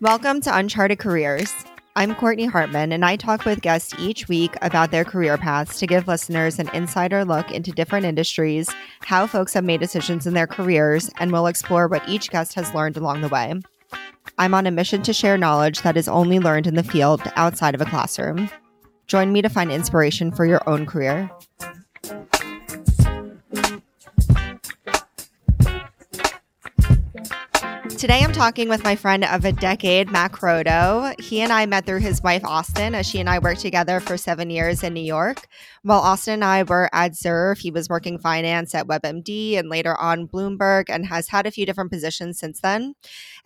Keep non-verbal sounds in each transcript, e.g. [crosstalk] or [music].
Welcome to Uncharted Careers. I'm Courtney Hartman, and I talk with guests each week about their career paths to give listeners an insider look into different industries, how folks have made decisions in their careers, and we'll explore what each guest has learned along the way. I'm on a mission to share knowledge that is only learned in the field outside of a classroom. Join me to find inspiration for your own career. Today, I'm talking with my friend of a decade, Matt Croteau. He and I met through his wife, Austin, as she and I worked together for seven years in New York. While Austin and I were at Zurf, he was working finance at WebMD and later on Bloomberg and has had a few different positions since then.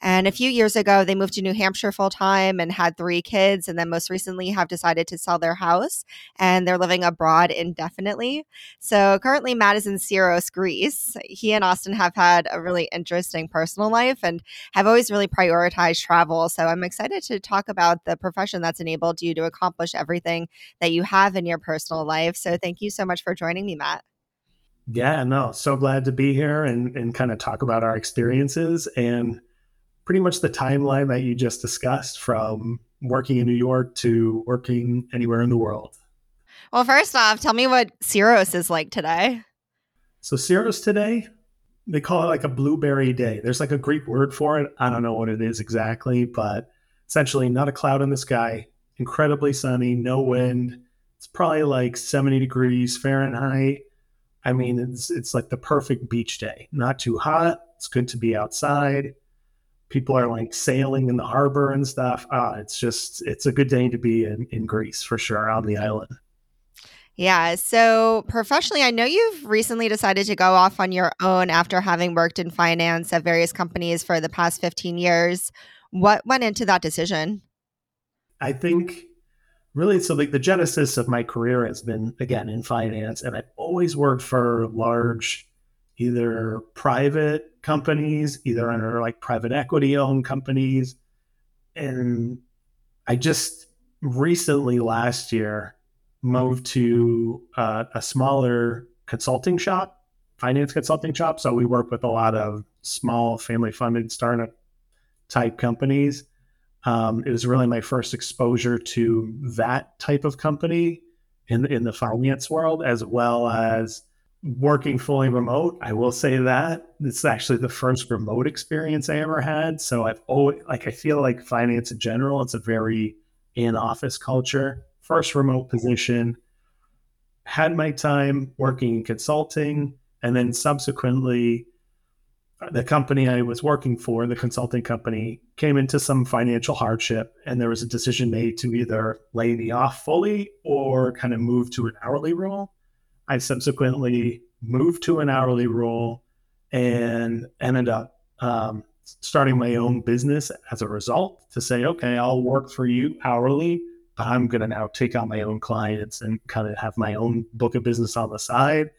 And a few years ago, they moved to New Hampshire full time and had three kids. And then most recently have decided to sell their house and they're living abroad indefinitely. So currently, Matt is in Syros, Greece. He and Austin have had a really interesting personal life and have always really prioritized travel. So I'm excited to talk about the profession that's enabled you to accomplish everything that you have in your personal life. So thank you so much for joining me, Matt. Yeah, no, so glad to be here and, and kind of talk about our experiences and pretty much the timeline that you just discussed from working in New York to working anywhere in the world. Well, first off, tell me what Syros is like today. So, Syros today, they call it like a blueberry day. There's like a Greek word for it. I don't know what it is exactly, but essentially, not a cloud in the sky, incredibly sunny, no wind. It's probably like 70 degrees Fahrenheit. I mean, it's it's like the perfect beach day. Not too hot. It's good to be outside people are like sailing in the harbor and stuff. Uh, it's just it's a good day to be in, in Greece for sure on the island. Yeah. So professionally, I know you've recently decided to go off on your own after having worked in finance at various companies for the past 15 years. What went into that decision? I think really so like the genesis of my career has been again in finance and I've always worked for large either private companies, either under like private equity owned companies. And I just recently last year moved to uh, a smaller consulting shop, finance consulting shop. So we work with a lot of small family funded startup type companies. Um, it was really my first exposure to that type of company in in the finance world, as well as working fully remote. I will say that it's actually the first remote experience I ever had. So I've always like I feel like finance in general, it's a very in office culture. First remote position. Had my time working in consulting, and then subsequently, the company I was working for, the consulting company, came into some financial hardship, and there was a decision made to either lay me off fully or kind of move to an hourly role. I subsequently moved to an hourly role and ended up um, starting my own business as a result to say, okay, I'll work for you hourly, but I'm going to now take on my own clients and kind of have my own book of business on the side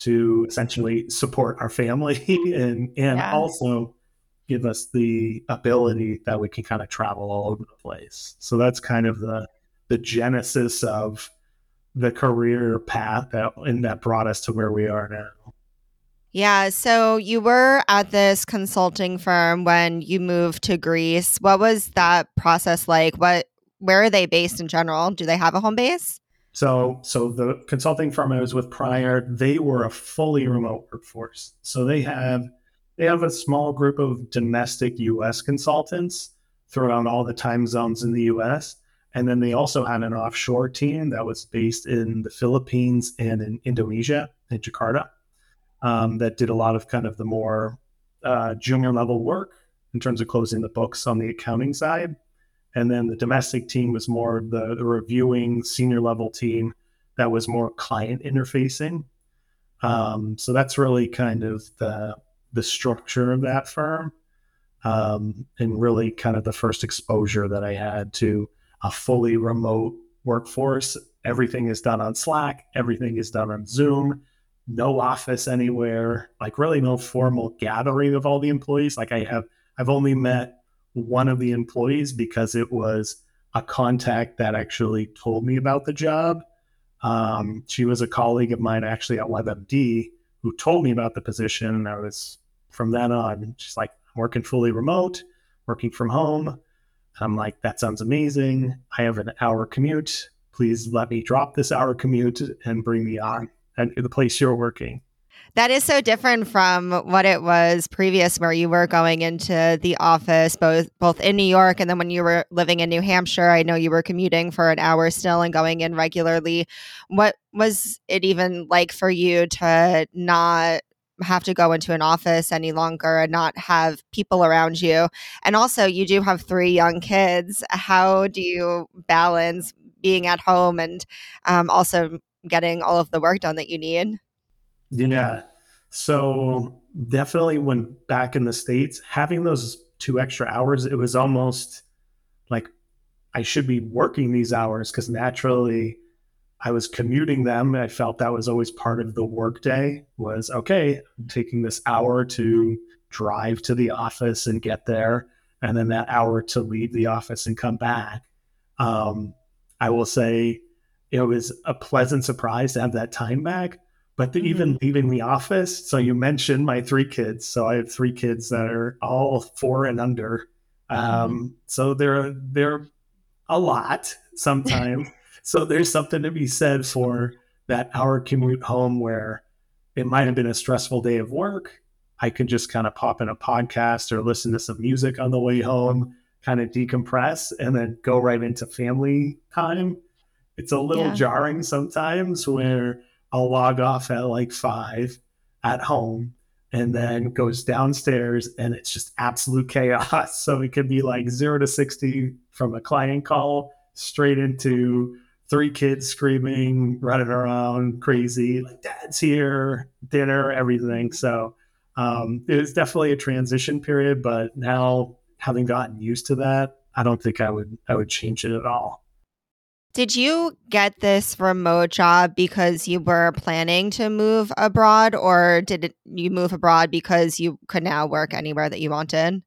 to essentially support our family [laughs] and and yeah. also give us the ability that we can kind of travel all over the place. So that's kind of the the genesis of the career path that and that brought us to where we are now. Yeah, so you were at this consulting firm when you moved to Greece. What was that process like? What where are they based in general? Do they have a home base? So, so the consulting firm I was with prior, they were a fully remote workforce. So they have they have a small group of domestic U.S. consultants throughout all the time zones in the U.S. And then they also had an offshore team that was based in the Philippines and in Indonesia, in Jakarta, um, that did a lot of kind of the more uh, junior level work in terms of closing the books on the accounting side. And then the domestic team was more the, the reviewing senior level team that was more client interfacing. Um, so that's really kind of the the structure of that firm, um, and really kind of the first exposure that I had to a fully remote workforce. Everything is done on Slack, everything is done on Zoom, no office anywhere, like really no formal gathering of all the employees. Like I have, I've only met one of the employees because it was a contact that actually told me about the job. Um, she was a colleague of mine actually at WebMD who told me about the position. And I was from then on, she's like, working fully remote, working from home I'm like, that sounds amazing. I have an hour commute. Please let me drop this hour commute and bring me on at the place you're working. That is so different from what it was previous where you were going into the office both both in New York and then when you were living in New Hampshire, I know you were commuting for an hour still and going in regularly. What was it even like for you to not have to go into an office any longer and not have people around you? And also, you do have three young kids. How do you balance being at home and um, also getting all of the work done that you need? Yeah. So definitely when back in the States, having those two extra hours, it was almost like I should be working these hours because naturally I was commuting them. I felt that was always part of the workday was okay, I'm taking this hour to drive to the office and get there, and then that hour to leave the office and come back. Um, I will say it was a pleasant surprise to have that time back but mm-hmm. even leaving the office, so you mentioned my three kids. So I have three kids that are all four and under. Um, mm-hmm. So they're they're a lot sometimes. [laughs] so there's something to be said for that hour commute home where it might have been a stressful day of work. I can just kind of pop in a podcast or listen to some music on the way home, kind of decompress, and then go right into family time. It's a little yeah. jarring sometimes where I'll log off at like five at home and then goes downstairs and it's just absolute chaos. [laughs] So it could be like zero to 60 from a client call straight into three kids screaming, running around crazy, like dad's here, dinner, everything. So um, it was definitely a transition period, but now having gotten used to that, I don't think I would I would change it at all. Did you get this remote job because you were planning to move abroad, or did you move abroad because you could now work anywhere that you wanted?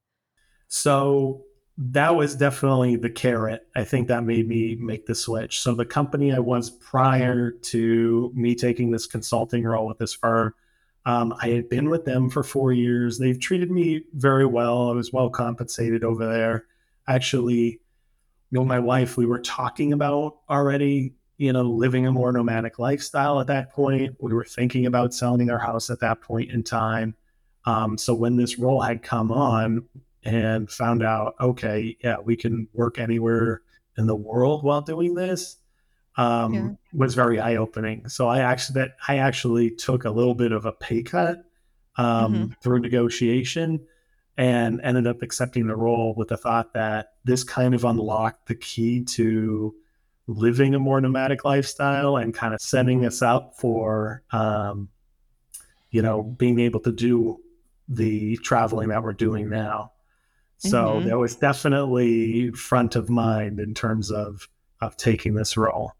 So that was definitely the carrot. I think that made me make the switch. So the company I was prior to me taking this consulting role with this firm, um, I had been with them for four years. They've treated me very well. I was well compensated over there. Actually, you know, my wife, we were talking about already, you know, living a more nomadic lifestyle at that point. We were thinking about selling our house at that point in time. Um, so when this role had come on and found out, okay, yeah, we can work anywhere in the world while doing this, um, yeah. was very eye opening. So I actually, that I actually took a little bit of a pay cut um, mm-hmm. through negotiation and ended up accepting the role with the thought that this kind of unlocked the key to living a more nomadic lifestyle and kind of setting us up for um, you know being able to do the traveling that we're doing now so mm-hmm. that was definitely front of mind in terms of of taking this role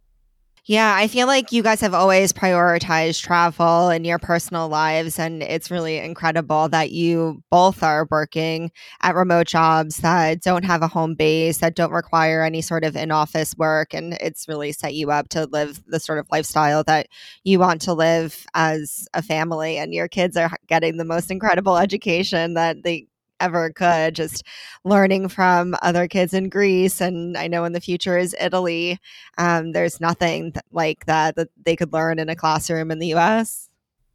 yeah, I feel like you guys have always prioritized travel in your personal lives. And it's really incredible that you both are working at remote jobs that don't have a home base, that don't require any sort of in office work. And it's really set you up to live the sort of lifestyle that you want to live as a family. And your kids are getting the most incredible [laughs] education that they ever could, just learning from other kids in Greece. And I know in the future is Italy. Um, there's nothing th- like that that they could learn in a classroom in the US.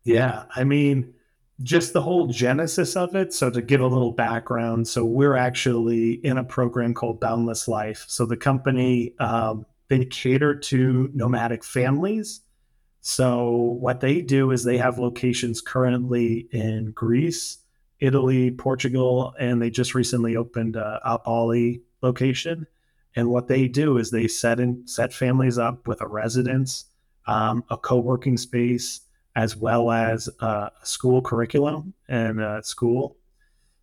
Yeah. I mean, just the whole genesis of it. So, to give a little background, so we're actually in a program called Boundless Life. So, the company, um, they cater to nomadic families. So, what they do is they have locations currently in Greece, Italy, Portugal, and they just recently opened a, Bali location. And what they do is they set in, set families up with a residence, um, a co-working space, as well as a school curriculum and a school.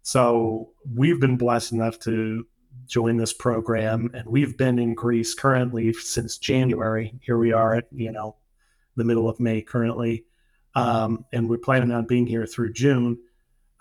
So we've been blessed enough to join this program, and we've been in Greece currently since January. Here we are at you know the middle of May currently, um, and we're planning on being here through June.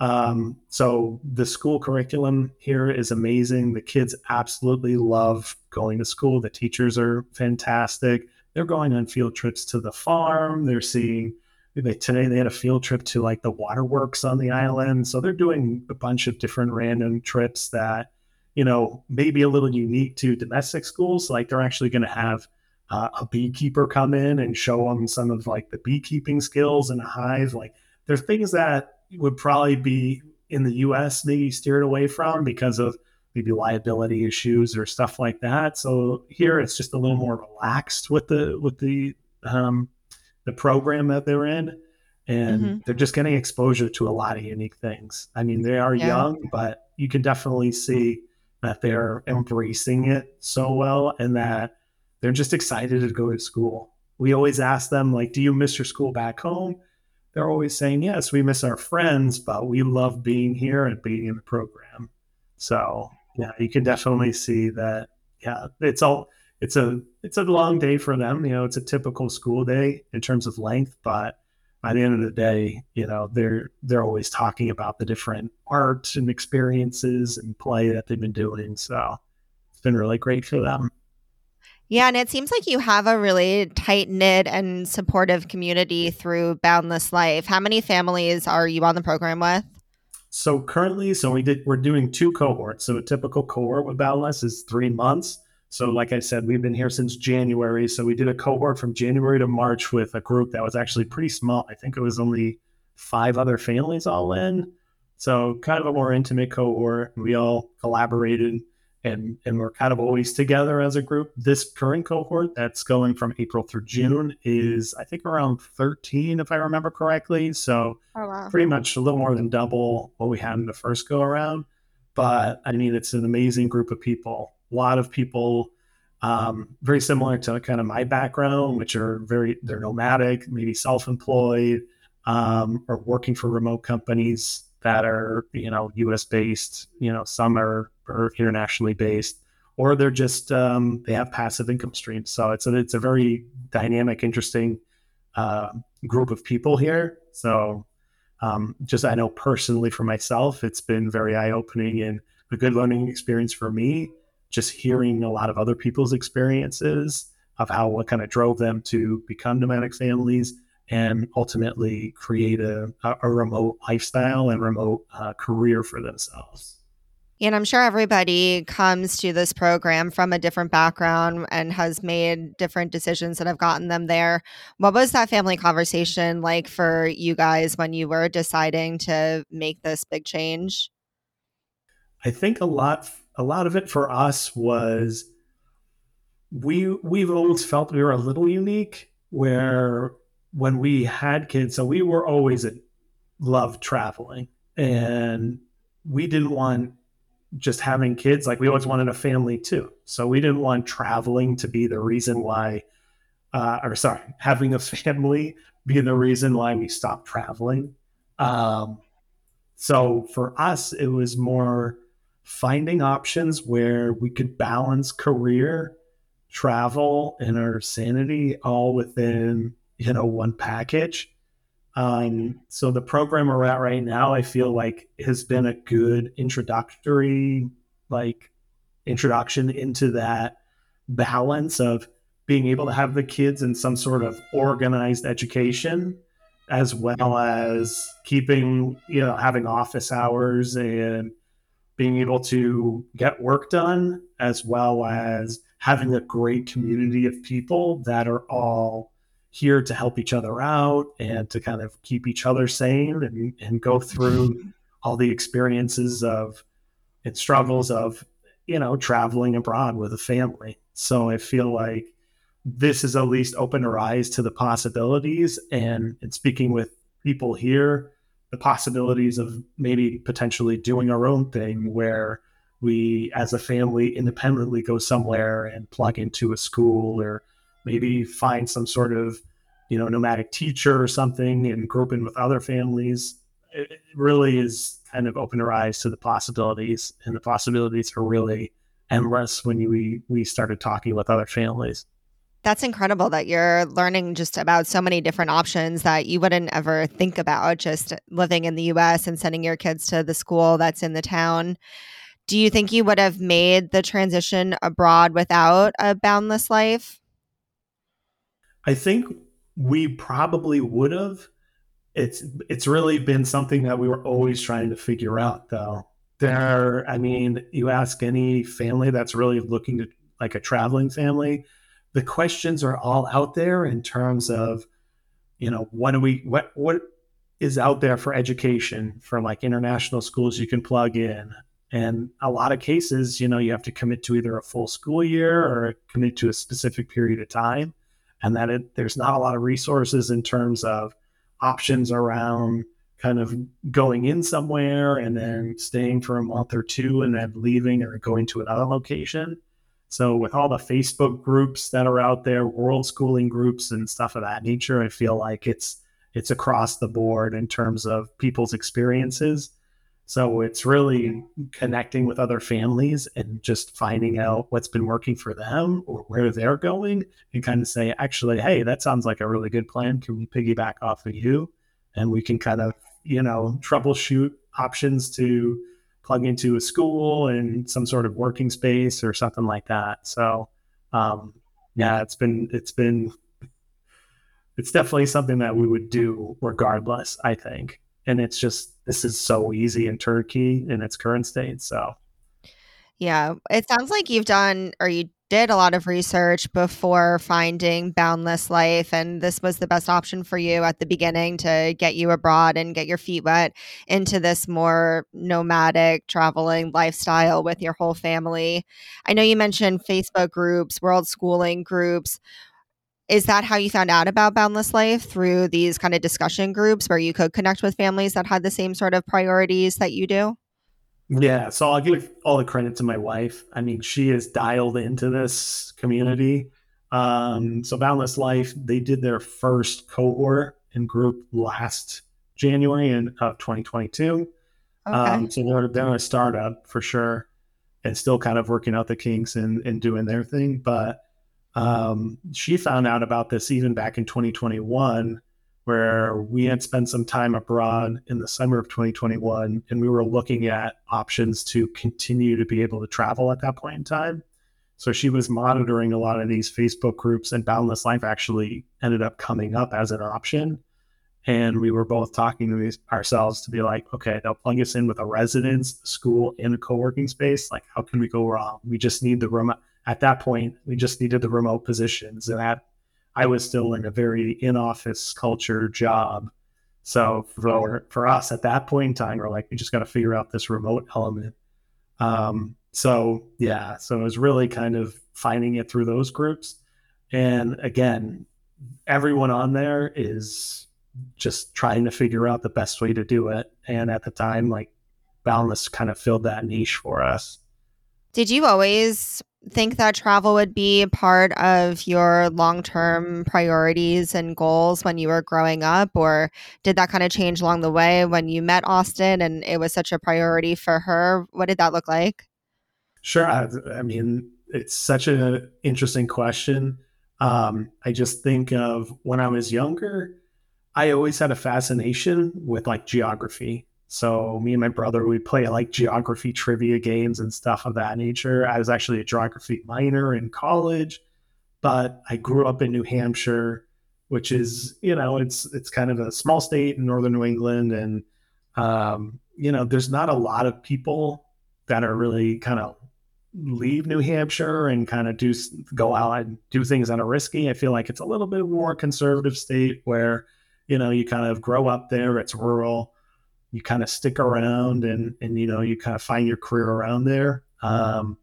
Um, so the school curriculum here is amazing. The kids absolutely love going to school. The teachers are fantastic. They're going on field trips to the farm. They're seeing they, today they had a field trip to like the waterworks on the island. So they're doing a bunch of different random trips that you know, maybe a little unique to domestic schools. Like they're actually going to have uh, a beekeeper come in and show them some of like the beekeeping skills in a hive. Like there's things that would probably be in the U.S. maybe steered away from because of maybe liability issues or stuff like that. So here it's just a little more relaxed with the with the um, the program that they're in, and mm-hmm. they're just getting exposure to a lot of unique things. I mean, they are yeah. young, but you can definitely see that they're embracing it so well, and that they're just excited to go to school. We always ask them like, "Do you miss your school back home?" They're always saying, "Yes, we miss our friends, but we love being here and being in the program." So yeah, you can definitely see that. Yeah, it's all it's a it's a long day for them. You know, it's a typical school day in terms of length, but by the end of the day, you know, they're they're always talking about the different art and experiences and play that they've been doing. So it's been really great for them. Yeah, and it seems like you have a really tight knit and supportive community through Boundless Life. How many families are you on the program with? So currently, so we did we're doing two cohorts. So a typical cohort with Boundless is three months. So like I said, we've been here since January. So we did a cohort from January to March with a group that was actually pretty small. I think it was only five other families all in. So kind of a more intimate cohort. We all collaborated and and we're kind of always together as a group. This current cohort that's going from April through June is I think around 13 if I remember correctly. So oh, wow. pretty much a little more than double what we had in the first go around. But I mean it's an amazing group of people. A lot of people um, very similar to kind of my background, which are very they're nomadic, maybe self-employed, um, or working for remote companies that are you know U.S. based. You know, some are, are internationally based, or they're just um, they have passive income streams. So it's a it's a very dynamic, interesting uh, group of people here. So um, just I know personally for myself, it's been very eye opening and a good learning experience for me. Just hearing a lot of other people's experiences of how what kind of drove them to become nomadic families and ultimately create a, a remote lifestyle and remote uh, career for themselves. And I'm sure everybody comes to this program from a different background and has made different decisions that have gotten them there. What was that family conversation like for you guys when you were deciding to make this big change? I think a lot a lot of it for us was we we've always felt we were a little unique where when we had kids, so we were always loved traveling and we didn't want just having kids. Like we always wanted a family too. So we didn't want traveling to be the reason why, uh, or sorry, [laughs] having a family be the reason why we stopped traveling. Um, so for us, it was more finding options where we could balance career, travel, and our sanity all within you know one package. Um, so the program we're at right now, I feel like has been a good introductory, like introduction into that balance of being able to have the kids in some sort of organized education as well as keeping you know having office hours and being able to get work done as well as having a great community of people that are all here to help each other out mm-hmm. and to kind of keep each other sane and, and go mm-hmm. through all the experiences of and struggles of you know traveling abroad with a family. So i feel like this has at least opened our eyes to the possibilities and, and speaking with people here the possibilities of maybe potentially doing our own thing where we as a family independently go somewhere and plug into a school or maybe find some sort of you know nomadic teacher or something and group in with other families it really is kind of open our eyes to the possibilities and the possibilities are really endless when we we started talking with other families that's incredible that you're learning just about so many different options that you wouldn't ever think about just living in the US and sending your kids to the school that's in the town. Do you think you would have made the transition abroad without a boundless life? I think we probably would have. It's it's really been something that we were always trying to figure out though. there, I mean, you ask any family that's really looking to like a traveling family, the questions are all out there in terms of, you know, what do we, what, what is out there for education from like international schools you can plug in. And a lot of cases, you know, you have to commit to either a full school year or commit to a specific period of time. And that it, there's not a lot of resources in terms of options around kind of going in somewhere and then staying for a month or two and then leaving or going to another location. So with all the Facebook groups that are out there, world schooling groups and stuff of that nature, I feel like it's it's across the board in terms of people's experiences. So it's really connecting with other families and just finding out what's been working for them or where they're going and kind of say, actually, hey, that sounds like a really good plan. Can we piggyback off of you? And we can kind of you know, troubleshoot options to plug into a school and some sort of working space or something like that. So, um, yeah, it's been, it's been, it's definitely something that we would do regardless, I think. And it's just, this is so easy in Turkey in its current state. So, yeah, it sounds like you've done or you did a lot of research before finding Boundless Life, and this was the best option for you at the beginning to get you abroad and get your feet wet into this more nomadic traveling lifestyle with your whole family. I know you mentioned Facebook groups, world schooling groups. Is that how you found out about Boundless Life through these kind of discussion groups where you could connect with families that had the same sort of priorities that you do? Yeah, so I'll give all the credit to my wife. I mean, she is dialed into this community. Um, so Boundless Life, they did their first cohort and group last January in, of 2022. Okay. Um, so they're, they're a startup for sure and still kind of working out the kinks and, and doing their thing. But um, she found out about this even back in 2021 where we had spent some time abroad in the summer of 2021 and we were looking at options to continue to be able to travel at that point in time. So she was monitoring a lot of these Facebook groups, and Boundless Life actually ended up coming up as an option. And we were both talking to these ourselves to be like, okay, they'll plug us in with a residence, school, and a co working space. Like, how can we go wrong? We just need the remote. At that point, we just needed the remote positions. And that I was still in a very in office culture job. So for for us at that point in time, we're like, we just got to figure out this remote element. Um, so yeah, so it was really kind of finding it through those groups. And again, everyone on there is just trying to figure out the best way to do it. And at the time, like Boundless kind of filled that niche for us. Did you always think that travel would be part of your long term priorities and goals when you were growing up? Or did that kind of change along the way when you met Austin and it was such a priority for her? What did that look like? Sure. I, I mean, it's such an interesting question. Um, I just think of when I was younger, I always had a fascination with like geography. So me and my brother, we play like geography trivia games and stuff of that nature. I was actually a geography minor in college, but I grew up in New Hampshire, which is, you know, it's it's kind of a small state in northern New England. And um, you know, there's not a lot of people that are really kind of leave New Hampshire and kind of do go out and do things that are risky. I feel like it's a little bit more conservative state where, you know, you kind of grow up there, it's rural you kind of stick around and and you know you kind of find your career around there. Um,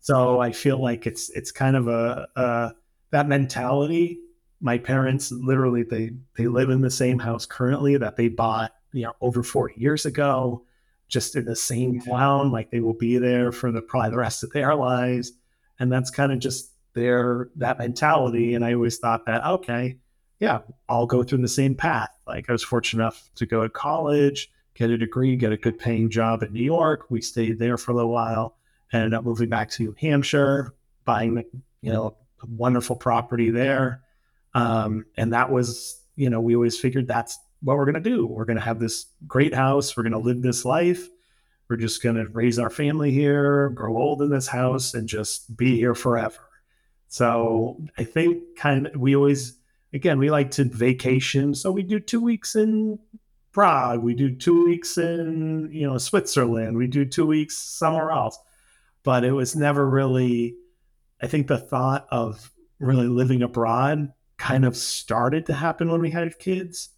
so I feel like it's it's kind of a, a that mentality. My parents literally they they live in the same house currently that they bought you know over 40 years ago, just in the same town. Like they will be there for the probably the rest of their lives, and that's kind of just their that mentality. And I always thought that okay, yeah, I'll go through the same path. Like I was fortunate enough to go to college get a degree, get a good paying job in New York. We stayed there for a little while, ended up moving back to New Hampshire, buying, you know, a wonderful property there. Um, and that was, you know, we always figured that's what we're going to do. We're going to have this great house. We're going to live this life. We're just going to raise our family here, grow old in this house, and just be here forever. So I think kind of we always, again, we like to vacation. So we do two weeks in Prague, we do two weeks in, you know, Switzerland, we do two weeks somewhere else. But it was never really, I think the thought of really living abroad kind of started to happen when we had kids,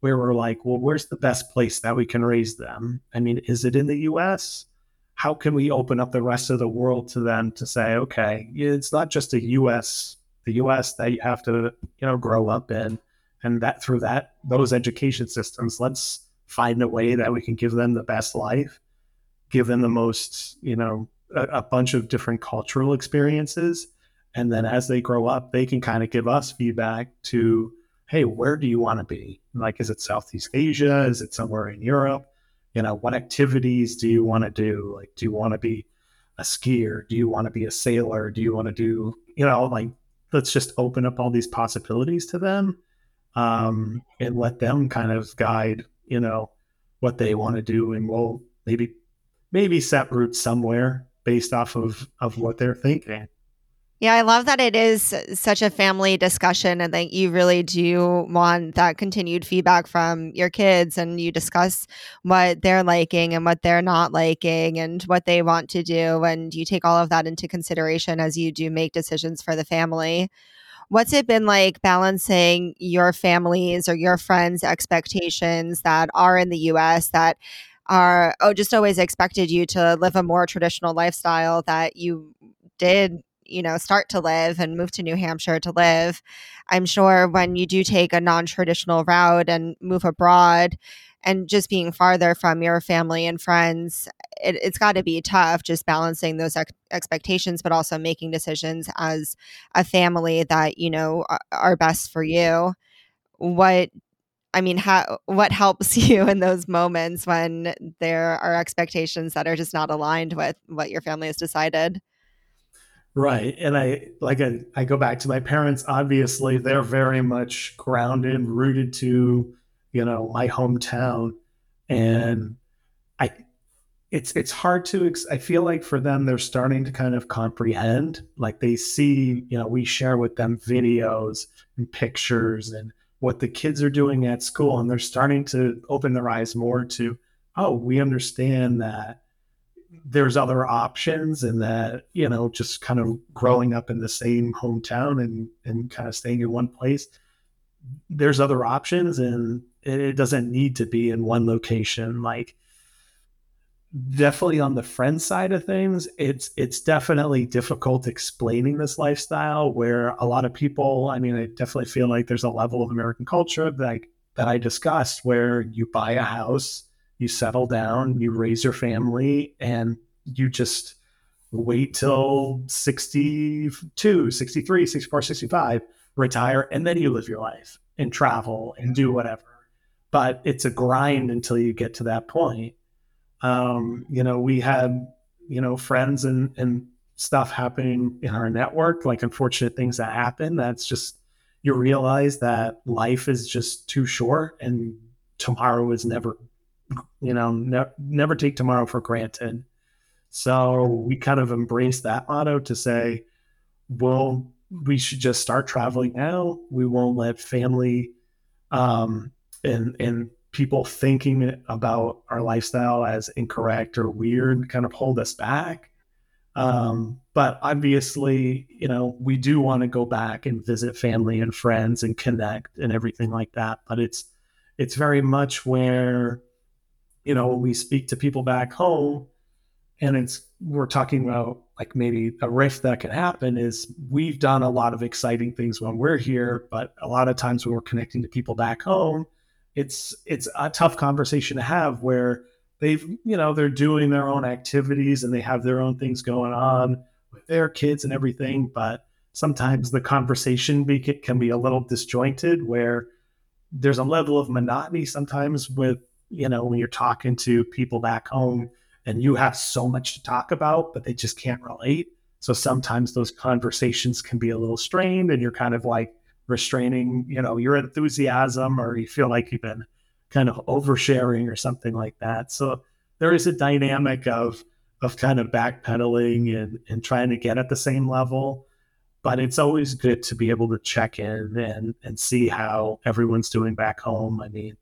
where we're like, well, where's the best place that we can raise them? I mean, is it in the US? How can we open up the rest of the world to them to say, okay, it's not just a US, the US that you have to, you know, grow up in. And that through that, those education systems, let's find a way that we can give them the best life, give them the most, you know, a, a bunch of different cultural experiences and then as they grow up, they can kind of give us feedback to, hey, where do you want to be? Like, is it Southeast Asia? Is it somewhere in Europe? You know, what activities do you want to do? Like, do you want to be a skier? Do you want to be a sailor? Do you want to do, you know, like, let's just open up all these possibilities to them um, and let them kind of guide, you know, what they want to do. And we'll maybe, maybe set roots somewhere based off of, of what they're thinking. Yeah, I love that it is such a family discussion and that you really do want that continued feedback from your kids and you discuss what they're liking and what they're not liking and what they want to do. And you take all of that into consideration as you do make decisions for the family. What's it been like balancing your family's or your friends' expectations that are in the US that are, oh, just always expected you to live a more traditional lifestyle that you did you know start to live and move to new hampshire to live? I'm sure when you do take a non-traditional route and move abroad and just being farther from your family and friends it, has got to be tough just balancing those ex- expectations but also making decisions as a family that you know are, are best for you what I mean, how what helps [laughs] you in those moments when there are expectations that are just not aligned with what your family has decided? Right. And I like I, I go back to my parents, obviously they're very much grounded, rooted to, you know, my hometown. And I it's it's hard to I feel like for them they're starting to kind of comprehend. Like they see, you know, we share with them videos and pictures and what the kids are doing at school and they're starting to open their eyes more to, oh, we understand that there's other options and that you know just kind of growing up in the same hometown and and kind of staying in one place there's other options and it doesn't need to be in one location like definitely on the friend side of things it's it's definitely difficult explaining this lifestyle where a lot of people i mean i definitely feel like there's a level of american culture that that i discussed where you buy a house you settle down, you raise your family, and you just wait till 62, 63, 64, 65, retire, and then you live your life and travel and do whatever. But it's a grind until you get to that point. Um, you know, we had, you know, friends and, and stuff happening in our network, like unfortunate things that happen. That's just, you realize that life is just too short and tomorrow is never you know, ne- never take tomorrow for granted. So we kind of embrace that motto to say, well, we should just start traveling now. We won't let family um, and and people thinking about our lifestyle as incorrect or weird kind of hold us back. Um, but obviously, you know, we do want to go back and visit family and friends and connect and everything like that. But it's it's very much where you know, we speak to people back home and it's we're talking about like maybe a rift that can happen is we've done a lot of exciting things when we're here, but a lot of times when we're connecting to people back home, it's it's a tough conversation to have where they've you know they're doing their own activities and they have their own things going on with their kids and everything, but sometimes the conversation be, can be a little disjointed where there's a level of monotony sometimes with you know, when you're talking to people back home and you have so much to talk about, but they just can't relate. So sometimes those conversations can be a little strained and you're kind of like restraining, you know, your enthusiasm or you feel like you've been kind of oversharing or something like that. So there is a dynamic of of kind of backpedaling and, and trying to get at the same level. But it's always good to be able to check in and, and see how everyone's doing back home. I mean,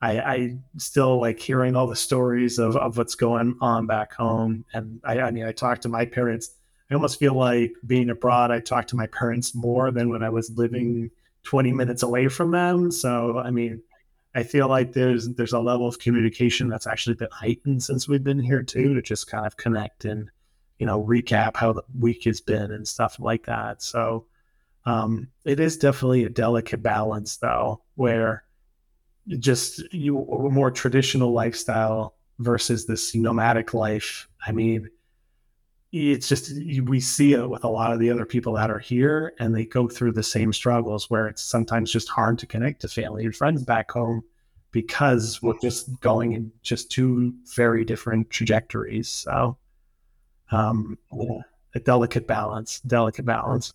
I, I still like hearing all the stories of, of what's going on back home. And I, I mean, I talk to my parents. I almost feel like being abroad, I talk to my parents more than when I was living 20 minutes away from them. So, I mean, I feel like there's there's a level of communication that's actually been heightened since we've been here too, to just kind of connect and you know recap how the week has been and stuff like that. So um, it is definitely a delicate balance though, where just you more traditional lifestyle versus this nomadic life. I mean, it's just we see it with a lot of the other people that are here and they go through the same struggles where it's sometimes just hard to connect to family and friends back home because we're just going in just two very different trajectories. So um yeah, a delicate balance delicate balance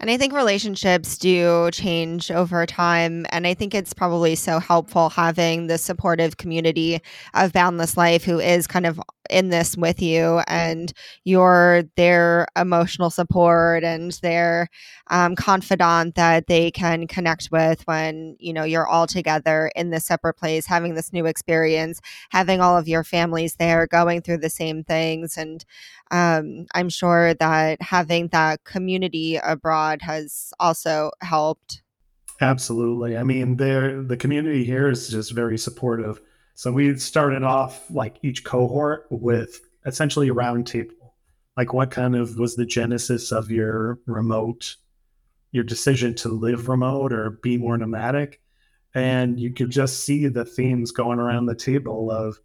and I think relationships do change over time. And I think it's probably so helpful having the supportive community of Boundless Life who is kind of in this with you and you're their emotional support and their um, confidant that they can connect with when, you know, you're all together in this separate place, having this new experience, having all of your families there going through the same things. And um, I'm sure that having that community abroad has also helped. Absolutely. I mean, there the community here is just very supportive. So we started off like each cohort with essentially a round table. Like what kind of was the genesis of your remote, your decision to live remote or be more nomadic? And you could just see the themes going around the table of,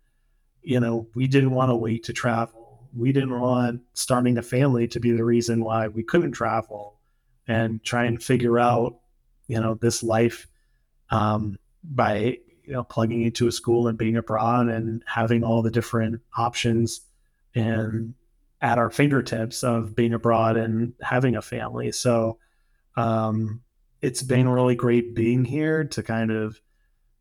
you know, we didn't want to wait to travel we didn't want starting a family to be the reason why we couldn't travel and try and figure out, you know, this life um, by you know plugging into a school and being abroad and having all the different options and at our fingertips of being abroad and having a family. So um, it's been really great being here to kind of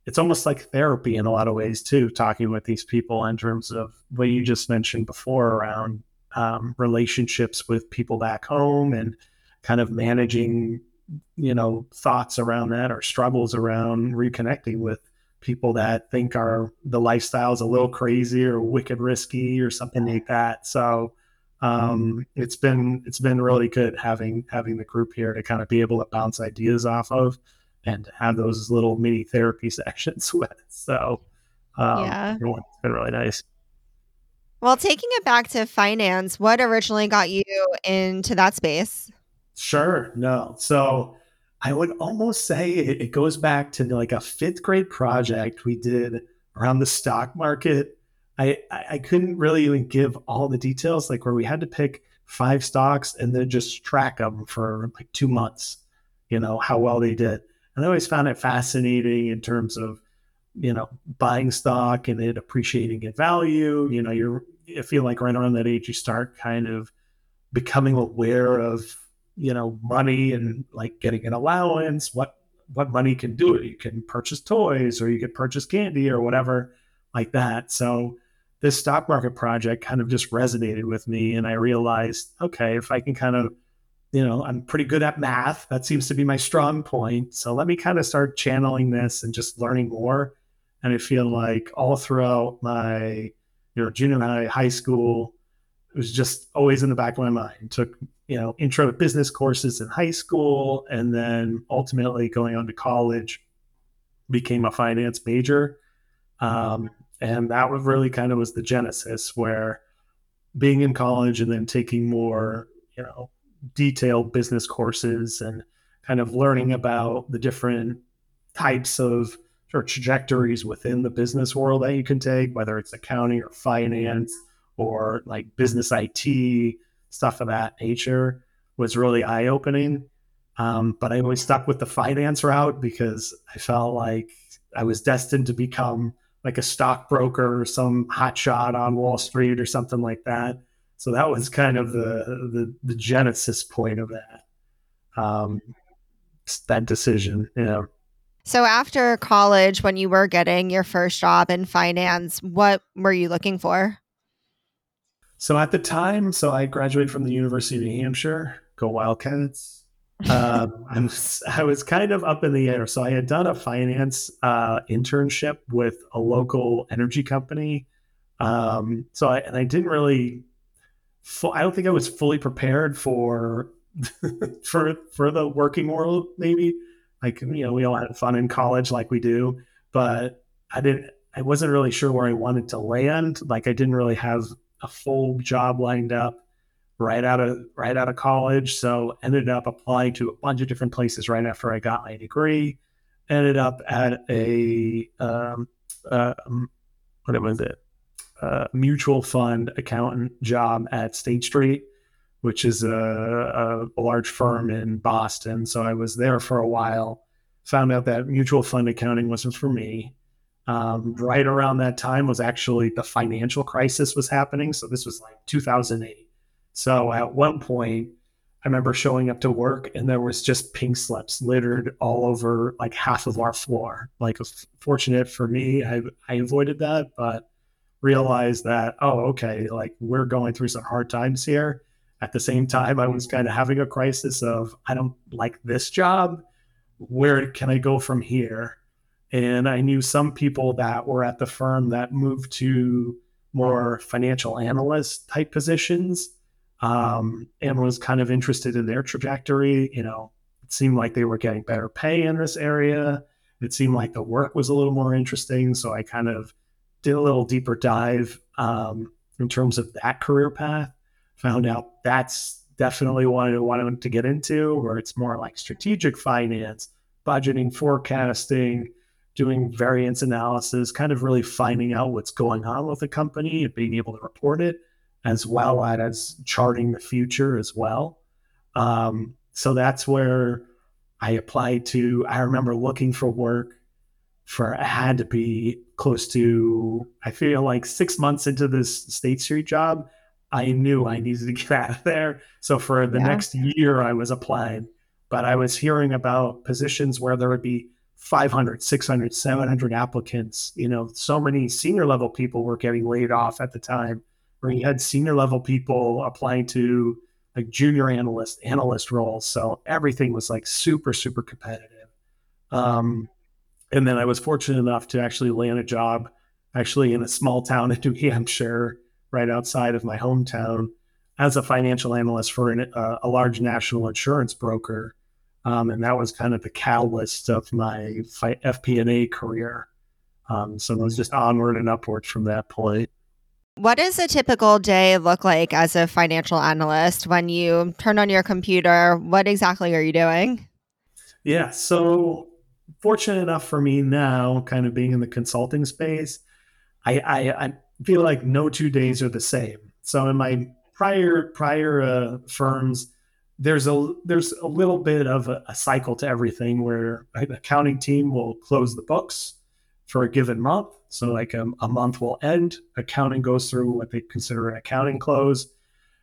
it's almost like therapy in a lot of ways too talking with these people in terms of what you just mentioned before around um, relationships with people back home and kind of managing you know thoughts around that or struggles around reconnecting with people that think our the lifestyle is a little crazy or wicked risky or something like that so um, it's been it's been really good having having the group here to kind of be able to bounce ideas off of and have those little mini therapy [laughs] sessions with. So, um, yeah, it's been really nice. Well, taking it back to finance, what originally got you into that space? Sure. No. So I would almost say it, it goes back to like a fifth grade project we did around the stock market. I, I couldn't really even give all the details, like where we had to pick five stocks and then just track them for like two months, you know, how well they did. And I always found it fascinating in terms of, you know, buying stock and it appreciating in value. You know, you're, I feel like right around that age, you start kind of becoming aware of, you know, money and like getting an allowance, what, what money can do. You can purchase toys or you can purchase candy or whatever like that. So this stock market project kind of just resonated with me. And I realized, okay, if I can kind of you know, I'm pretty good at math. That seems to be my strong point. So let me kind of start channeling this and just learning more. And I feel like all throughout my, you know, junior high, high school, it was just always in the back of my mind. Took, you know, intro to business courses in high school and then ultimately going on to college, became a finance major. Um, and that was really kind of was the genesis where being in college and then taking more, you know, detailed business courses and kind of learning about the different types of or trajectories within the business world that you can take, whether it's accounting or finance or like business IT, stuff of that nature, was really eye opening. Um, but I always stuck with the finance route because I felt like I was destined to become like a stockbroker or some hotshot on Wall Street or something like that. So that was kind of the the, the genesis point of that um, that decision. You know. So after college, when you were getting your first job in finance, what were you looking for? So at the time, so I graduated from the University of New Hampshire. Go Wildcats! um, [laughs] I was I was kind of up in the air. So I had done a finance uh, internship with a local energy company. Um, so I and I didn't really. I don't think I was fully prepared for [laughs] for for the working world. Maybe like you know we all had fun in college like we do, but I didn't. I wasn't really sure where I wanted to land. Like I didn't really have a full job lined up right out of right out of college. So ended up applying to a bunch of different places right after I got my degree. Ended up at a um, uh, what was it? Mutual fund accountant job at State Street, which is a, a large firm in Boston. So I was there for a while. Found out that mutual fund accounting wasn't for me. Um, right around that time was actually the financial crisis was happening. So this was like 2008 so at one point, I remember showing up to work and there was just pink slips littered all over like half of our floor. Like, fortunate for me, I, I avoided that, but realized that, oh, okay, like we're going through some hard times here. At the same time, I was kind of having a crisis of, I don't like this job. Where can I go from here? And I knew some people that were at the firm that moved to more financial analyst type positions um, and was kind of interested in their trajectory. You know, it seemed like they were getting better pay in this area. It seemed like the work was a little more interesting. So I kind of did a little deeper dive um, in terms of that career path. Found out that's definitely what I wanted to get into, where it's more like strategic finance, budgeting, forecasting, doing variance analysis, kind of really finding out what's going on with the company and being able to report it as well as charting the future as well. Um, so that's where I applied to. I remember looking for work for I had to be close to I feel like six months into this State Street job. I knew I needed to get [laughs] out of there. So for the yeah. next year, I was applying, but I was hearing about positions where there would be 500, 600, 700 applicants. You know, so many senior level people were getting laid off at the time where you had senior level people applying to like junior analyst analyst roles. So everything was like super super competitive. Um, and then I was fortunate enough to actually land a job actually in a small town in [laughs] New Hampshire, right outside of my hometown, as a financial analyst for an, uh, a large national insurance broker. Um, and that was kind of the catalyst of my FP&A career. Um, so it was just onward and upward from that point. What does a typical day look like as a financial analyst when you turn on your computer? What exactly are you doing? Yeah, so fortunate enough for me now, kind of being in the consulting space, I, I, I feel like no two days are the same. So in my prior prior uh, firms, there's a there's a little bit of a, a cycle to everything where an accounting team will close the books for a given month so, like a, a month will end, accounting goes through what they consider an accounting close,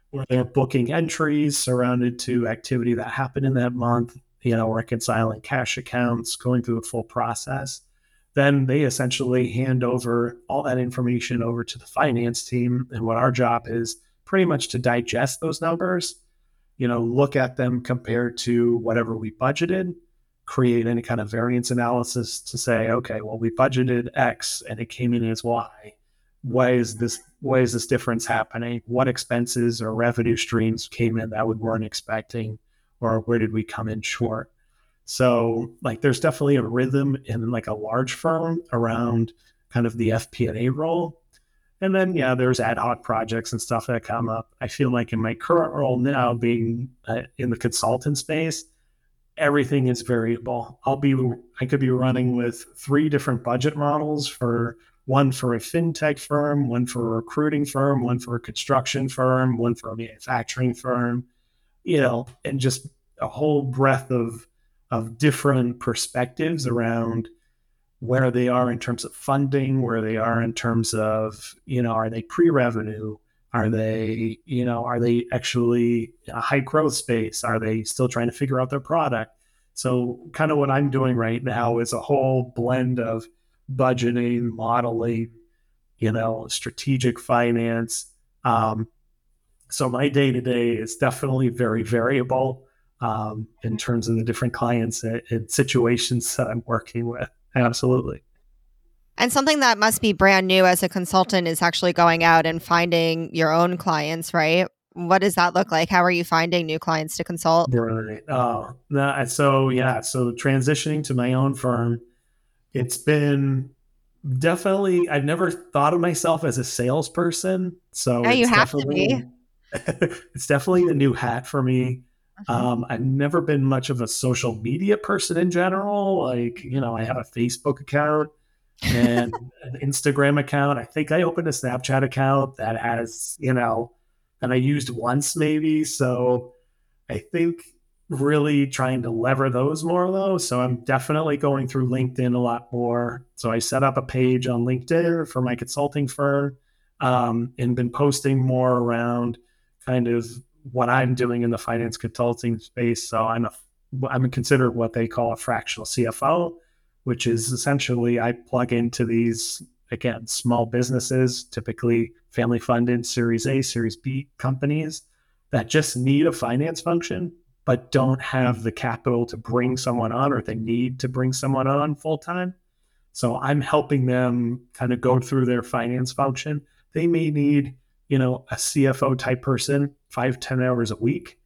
where they're booking entries surrounded to activity that happened in that month, you know, reconciling cash accounts, going through the full process. Then they essentially hand over all that information over to the finance team. And what our job is pretty much to digest those numbers, you know, look at them compared to whatever we budgeted create any kind of variance analysis to say, okay, well, we budgeted X and it came in as Y. Why is this? Why is this difference happening? What expenses or revenue streams came in that we weren't expecting, or where did we come in short? So, like, there's definitely a rhythm in like a large firm around kind of the FP&A role. And then, yeah, there's ad hoc projects and stuff that come up. I feel like in my current role now, being uh, in the consultant space, everything is variable. I'll be I could be running with three different budget models for one for a fintech firm, one for a recruiting firm, one for a construction firm, one for a manufacturing firm, you know, and just a whole breadth of of different perspectives around where they are in terms of funding, where they are in terms of, you know, are they pre-revenue? Are they, you know, are they actually a high growth space? Are they still trying to figure out their product? So, kind of what I'm doing right now is a whole blend of budgeting, modeling, you know, strategic finance. Um, so, my day to day is definitely very variable. um, in terms of the different clients and, and situations that I'm working with. Absolutely. And something that must be brand new as a consultant is actually going out and finding your own clients, right? What does that look like? How are you finding new clients to consult? Right. Oh, no, so yeah. So transitioning to my own firm, it's been definitely. I've never thought of myself as a salesperson, so you have to be. [laughs] it's definitely a new hat for me. Mm-hmm. Um, I've never been much of a social media person in general. Like, you know, I have a Facebook account and an Instagram account. I think I opened a Snapchat account that has, you know, and I used once maybe. So I think really trying to lever those more though. So I'm definitely going through LinkedIn a lot more. So I set up a page on LinkedIn for my consulting firm um, and been posting more around kind of what I'm doing in the finance consulting space. So I'm a I'm considered what they call a fractional CFO which is essentially I plug into these, again, small businesses, typically family funded Series A, Series B companies that just need a finance function, but don't have the capital to bring someone on or they need to bring someone on full time. So I'm helping them kind of go through their finance function. They may need, you know, a CFO type person five ten hours a week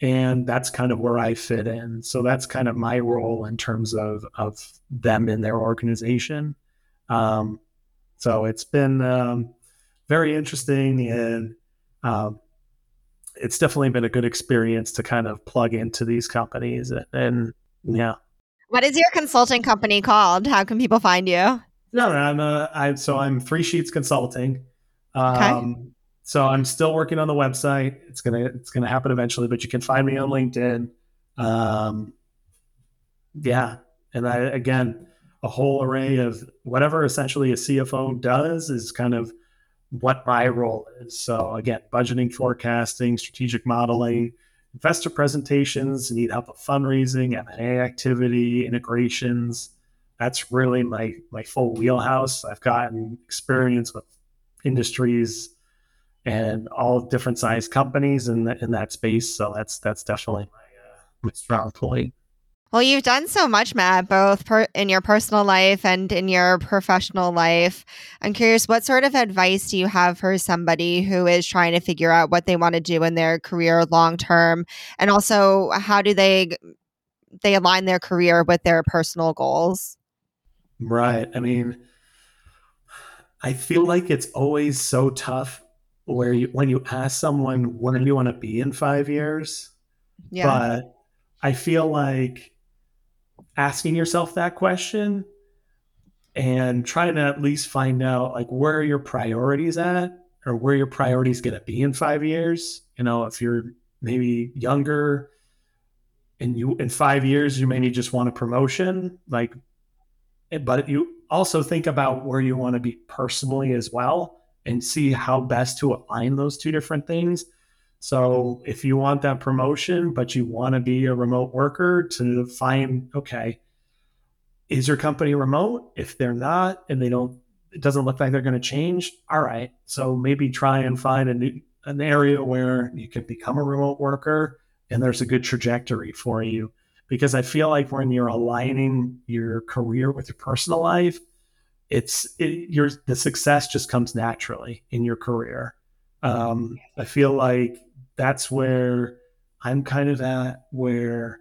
and that's kind of where I fit in. So that's kind of my role in terms of of them in their organization. Um, so it's been um, very interesting, and um, it's definitely been a good experience to kind of plug into these companies. And, and yeah, what is your consulting company called? How can people find you? No, no, I'm a, I, so I'm Three Sheets Consulting. Um, okay. So I'm still working on the website. It's gonna it's gonna happen eventually, but you can find me on LinkedIn. Um, yeah, and I again a whole array of whatever essentially a CFO does is kind of what my role is. So again, budgeting, forecasting, strategic modeling, investor presentations, need help with fundraising, M&A activity, integrations. That's really my my full wheelhouse. I've gotten experience with industries and all different size companies in the, in that space. So that's that's definitely my uh, my strong point. Well, you've done so much, Matt, both per- in your personal life and in your professional life. I'm curious, what sort of advice do you have for somebody who is trying to figure out what they want to do in their career long term, and also how do they they align their career with their personal goals? Right. I mean, I feel like it's always so tough where you when you ask someone when do you want to be in five years? Yeah. But i feel like asking yourself that question and trying to at least find out like where are your priorities at or where your priorities going to be in five years. You know if you're maybe younger and you in five years you maybe just want a promotion like eh, but you also think about where you want to be personally as well and see how best to align those two different things. So mm-hmm. if you want that promotion, but you want to be a remote worker, to find, okay, is your company remote? If they're not and they don't, it doesn't look like they're going to change. All right. So maybe try and find a new, an area where you can become a remote worker and there's a good trajectory for you. Because I feel like when you're aligning your career with your personal life, it's it, your the success just comes naturally in your career. Um, I feel like that's where I'm kind of at where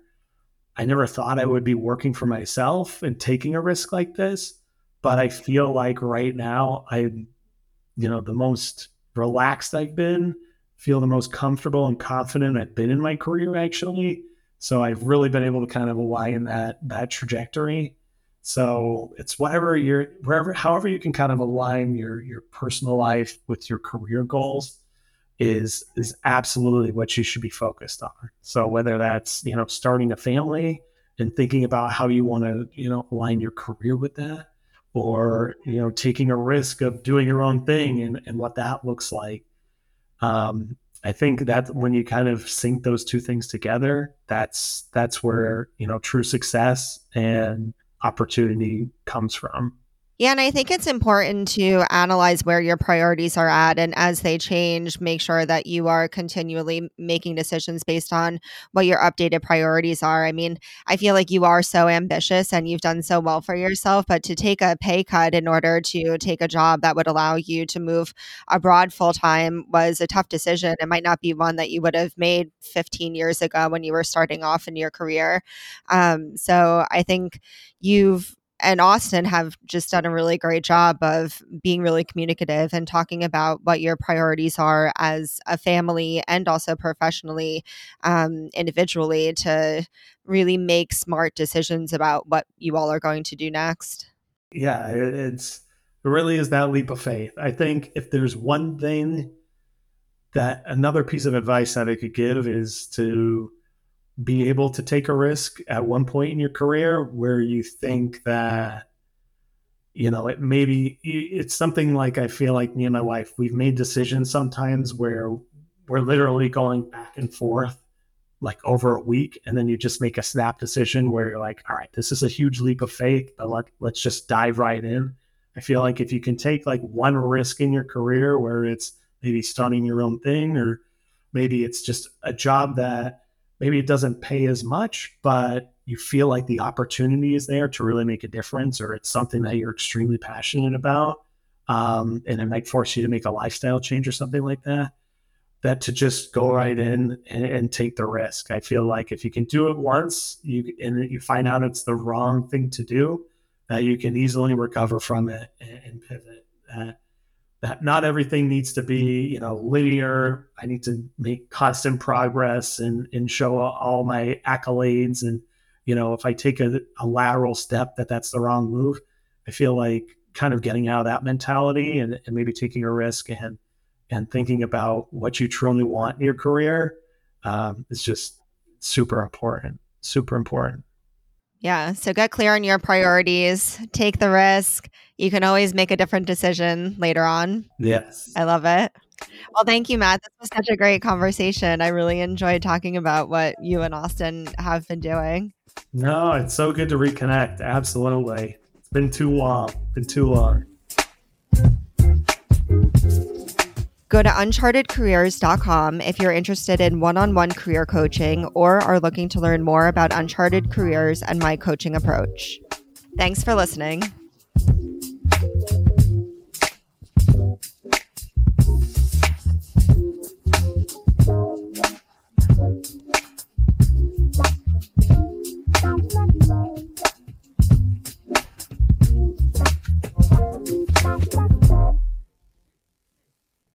I never thought I would be working for myself and taking a risk like this, but I feel like right now I'm, you know, the most relaxed I've been, feel the most comfortable and confident I've been in my career actually. So I've really been able to kind of align that that trajectory so it's whatever you're wherever however you can kind of align your your personal life with your career goals is is absolutely what you should be focused on. So whether that's, you know, starting a family and thinking about how you want to, you know, align your career with that or, you know, taking a risk of doing your own thing and, and what that looks like. Um, I think that when you kind of sync those two things together, that's that's where, you know, true success and opportunity comes from. Yeah, and I think it's important to analyze where your priorities are at. And as they change, make sure that you are continually making decisions based on what your updated priorities are. I mean, I feel like you are so ambitious and you've done so well for yourself, but to take a pay cut in order to take a job that would allow you to move abroad full time was a tough decision. It might not be one that you would have made 15 years ago when you were starting off in your career. Um, so I think you've and Austin have just done a really great job of being really communicative and talking about what your priorities are as a family and also professionally, um, individually, to really make smart decisions about what you all are going to do next. Yeah, it's it really is that leap of faith. I think if there's one thing that another piece of advice that I could give is to be able to take a risk at one point in your career where you think that you know it maybe it's something like i feel like me and my wife we've made decisions sometimes where we're literally going back and forth like over a week and then you just make a snap decision where you're like all right this is a huge leap of faith but let, let's just dive right in. I feel like if you can take like one risk in your career where it's maybe starting your own thing or maybe it's just a job that maybe it doesn't pay as much, but you feel like the opportunity is there to really make a difference, or it's something that you're extremely passionate about, um, and it might force you to make a lifestyle change or something like that. That to just go right in and, and take the risk. I feel like if you can do it once, you and you find out it's the wrong thing to do, that you can easily recover from it and, and pivot. Uh, that not everything needs to be you know linear. I need to make constant progress and and show all my accolades. And you know if i take a, a, lateral step that that's the wrong move i feel like kind of getting out of that mentality and, and maybe taking a risk and and thinking about what you truly want in your career um, is just super important super important yeah. So get clear on your priorities, take the risk. You can always make a different decision later on. Yes. I love it. Well, thank you, Matt. This was such a great conversation. I really enjoyed talking about what you and Austin have been doing. No, it's so good to reconnect. Absolutely. It's been too long. Been too long. Go to unchartedcareers.com if you're interested in one on one career coaching or are looking to learn more about Uncharted Careers and my coaching approach. Thanks for listening.